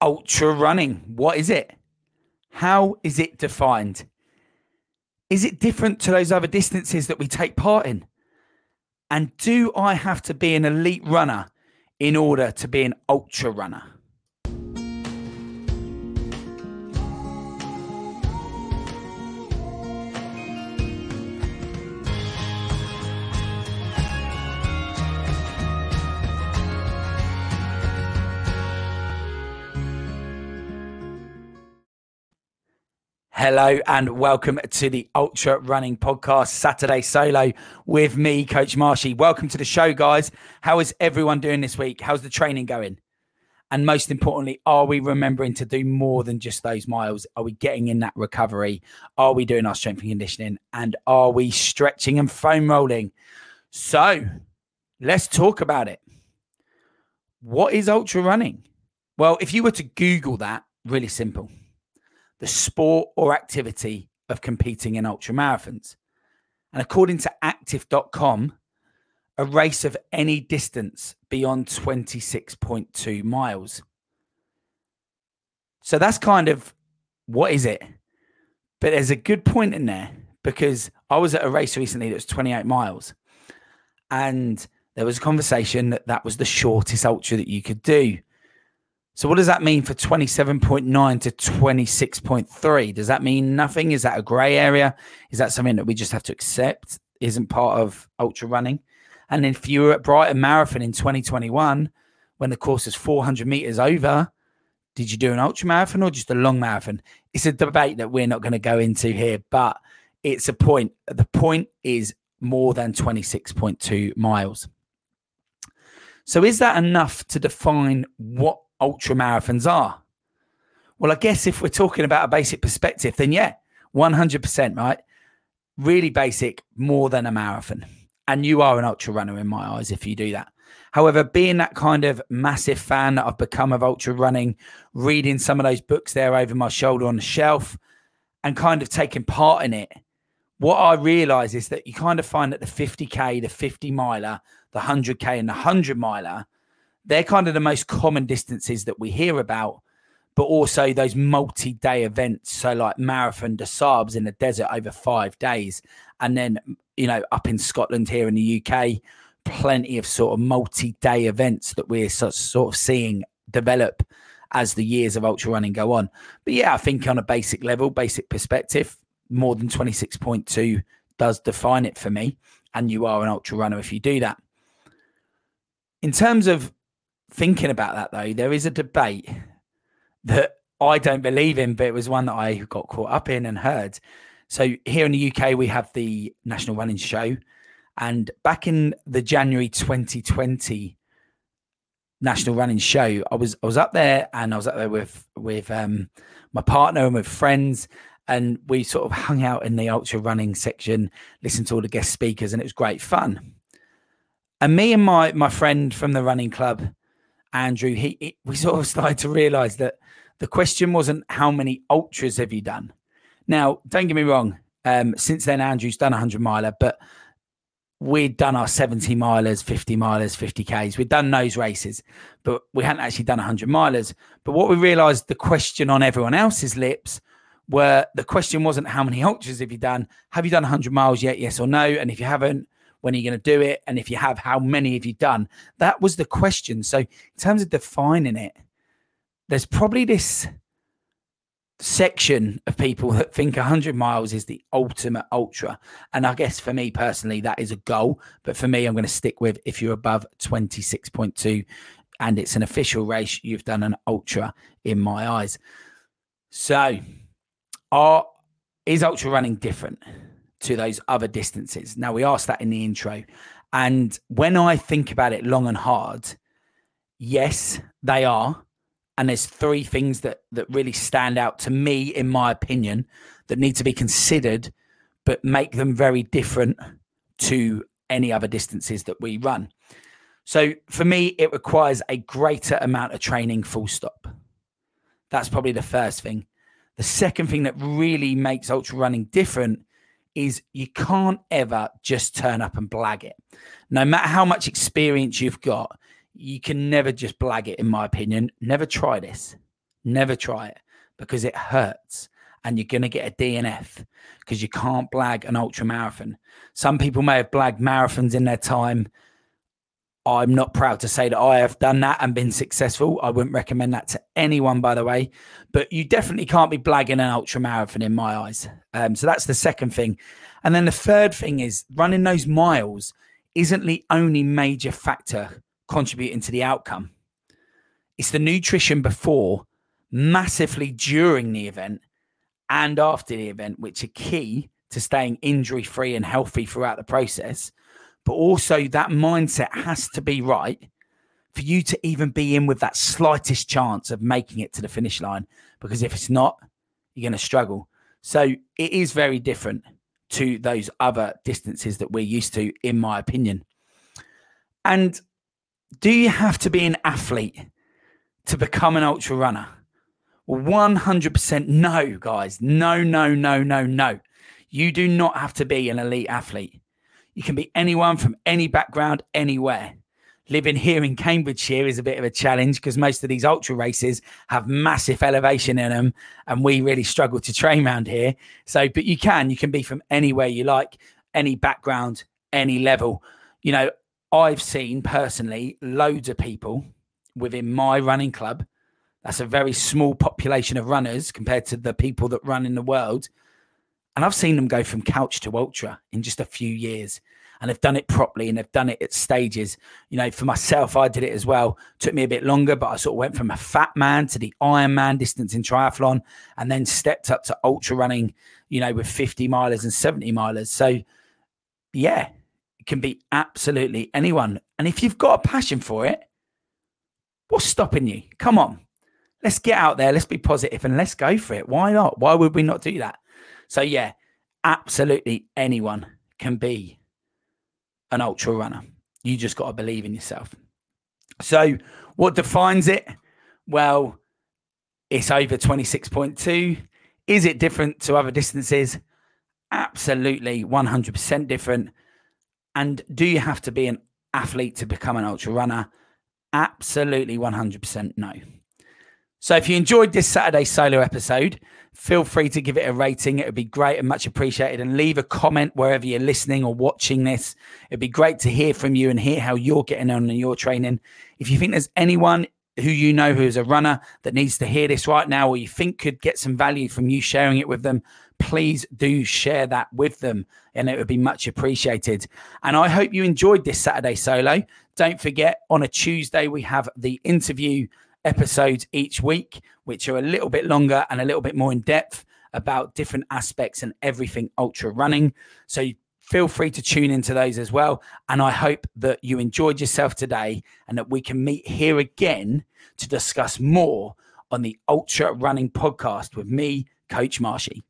ultra running? What is it? How is it defined? Is it different to those other distances that we take part in? And do I have to be an elite runner in order to be an ultra runner? Hello and welcome to the Ultra Running Podcast Saturday Solo with me, Coach Marshy. Welcome to the show, guys. How is everyone doing this week? How's the training going? And most importantly, are we remembering to do more than just those miles? Are we getting in that recovery? Are we doing our strength and conditioning? And are we stretching and foam rolling? So let's talk about it. What is ultra running? Well, if you were to Google that, really simple the sport or activity of competing in ultra marathons. And according to active.com, a race of any distance beyond 26.2 miles. So that's kind of what is it? But there's a good point in there because I was at a race recently that was 28 miles. And there was a conversation that that was the shortest ultra that you could do. So what does that mean for 27.9 to 26.3? Does that mean nothing? Is that a grey area? Is that something that we just have to accept isn't part of ultra running? And if you were at Brighton Marathon in 2021, when the course is 400 meters over, did you do an ultra marathon or just a long marathon? It's a debate that we're not going to go into here, but it's a point. The point is more than 26.2 miles. So is that enough to define what ultra marathons are? Well, I guess if we're talking about a basic perspective, then yeah, 100%, right? Really basic, more than a marathon. And you are an ultra runner in my eyes if you do that. However, being that kind of massive fan that I've become of ultra running, reading some of those books there over my shoulder on the shelf, and kind of taking part in it, what I realize is that you kind of find that the 50K, the 50 miler, the 100K, and the 100 miler they're kind of the most common distances that we hear about, but also those multi day events. So, like Marathon des Sables in the desert over five days. And then, you know, up in Scotland here in the UK, plenty of sort of multi day events that we're sort of seeing develop as the years of ultra running go on. But yeah, I think on a basic level, basic perspective, more than 26.2 does define it for me. And you are an ultra runner if you do that. In terms of thinking about that though, there is a debate that I don't believe in, but it was one that I got caught up in and heard. So here in the UK, we have the National Running Show, and back in the January 2020 National Running Show, I was I was up there and I was up there with with um, my partner and with friends, and we sort of hung out in the ultra running section, listened to all the guest speakers, and it was great fun. And me and my my friend from the running club Andrew, he, he we sort of started to realize that the question wasn't how many ultras have you done. Now, don't get me wrong. Um, since then, Andrew's done a hundred miler, but we'd done our 70 milers, 50 milers, 50Ks. We'd done those races, but we hadn't actually done 100 milers. But what we realized the question on everyone else's lips were the question wasn't how many ultras have you done? Have you done 100 miles yet? Yes or no? And if you haven't, when are you going to do it? And if you have, how many have you done? That was the question. So, in terms of defining it, there's probably this section of people that think 100 miles is the ultimate ultra. And I guess for me personally, that is a goal. But for me, I'm going to stick with if you're above 26.2 and it's an official race, you've done an ultra in my eyes. So, are is ultra running different? To those other distances. Now, we asked that in the intro. And when I think about it long and hard, yes, they are. And there's three things that, that really stand out to me, in my opinion, that need to be considered, but make them very different to any other distances that we run. So for me, it requires a greater amount of training, full stop. That's probably the first thing. The second thing that really makes ultra running different is you can't ever just turn up and blag it. No matter how much experience you've got, you can never just blag it, in my opinion. Never try this. Never try it because it hurts and you're going to get a DNF because you can't blag an ultra marathon. Some people may have blagged marathons in their time. I'm not proud to say that I have done that and been successful. I wouldn't recommend that to anyone, by the way. But you definitely can't be blagging an ultra marathon in my eyes. Um, so that's the second thing. And then the third thing is running those miles isn't the only major factor contributing to the outcome. It's the nutrition before, massively during the event, and after the event, which are key to staying injury free and healthy throughout the process. But also, that mindset has to be right for you to even be in with that slightest chance of making it to the finish line. Because if it's not, you're going to struggle. So it is very different to those other distances that we're used to, in my opinion. And do you have to be an athlete to become an ultra runner? 100% no, guys. No, no, no, no, no. You do not have to be an elite athlete. You can be anyone from any background, anywhere. Living here in Cambridgeshire is a bit of a challenge because most of these ultra races have massive elevation in them, and we really struggle to train around here. So, but you can, you can be from anywhere you like, any background, any level. You know, I've seen personally loads of people within my running club that's a very small population of runners compared to the people that run in the world. And I've seen them go from couch to ultra in just a few years. And they've done it properly and they've done it at stages. You know, for myself, I did it as well. Took me a bit longer, but I sort of went from a fat man to the Ironman distance in triathlon and then stepped up to ultra running, you know, with 50 milers and 70 milers. So, yeah, it can be absolutely anyone. And if you've got a passion for it, what's stopping you? Come on let's get out there, let's be positive and let's go for it. Why not? Why would we not do that? So, yeah, absolutely anyone can be an ultra runner. You just got to believe in yourself. So, what defines it? Well, it's over 26.2. Is it different to other distances? Absolutely 100% different. And do you have to be an athlete to become an ultra runner? Absolutely 100% no. So if you enjoyed this Saturday solo episode, feel free to give it a rating. It would be great and much appreciated. And leave a comment wherever you're listening or watching this. It'd be great to hear from you and hear how you're getting on in your training. If you think there's anyone who you know who is a runner that needs to hear this right now or you think could get some value from you sharing it with them, please do share that with them and it would be much appreciated. And I hope you enjoyed this Saturday solo. Don't forget, on a Tuesday, we have the interview episodes each week, which are a little bit longer and a little bit more in depth about different aspects and everything ultra running. So feel free to tune into those as well. And I hope that you enjoyed yourself today and that we can meet here again to discuss more on the Ultra Running Podcast with me, Coach Marshy.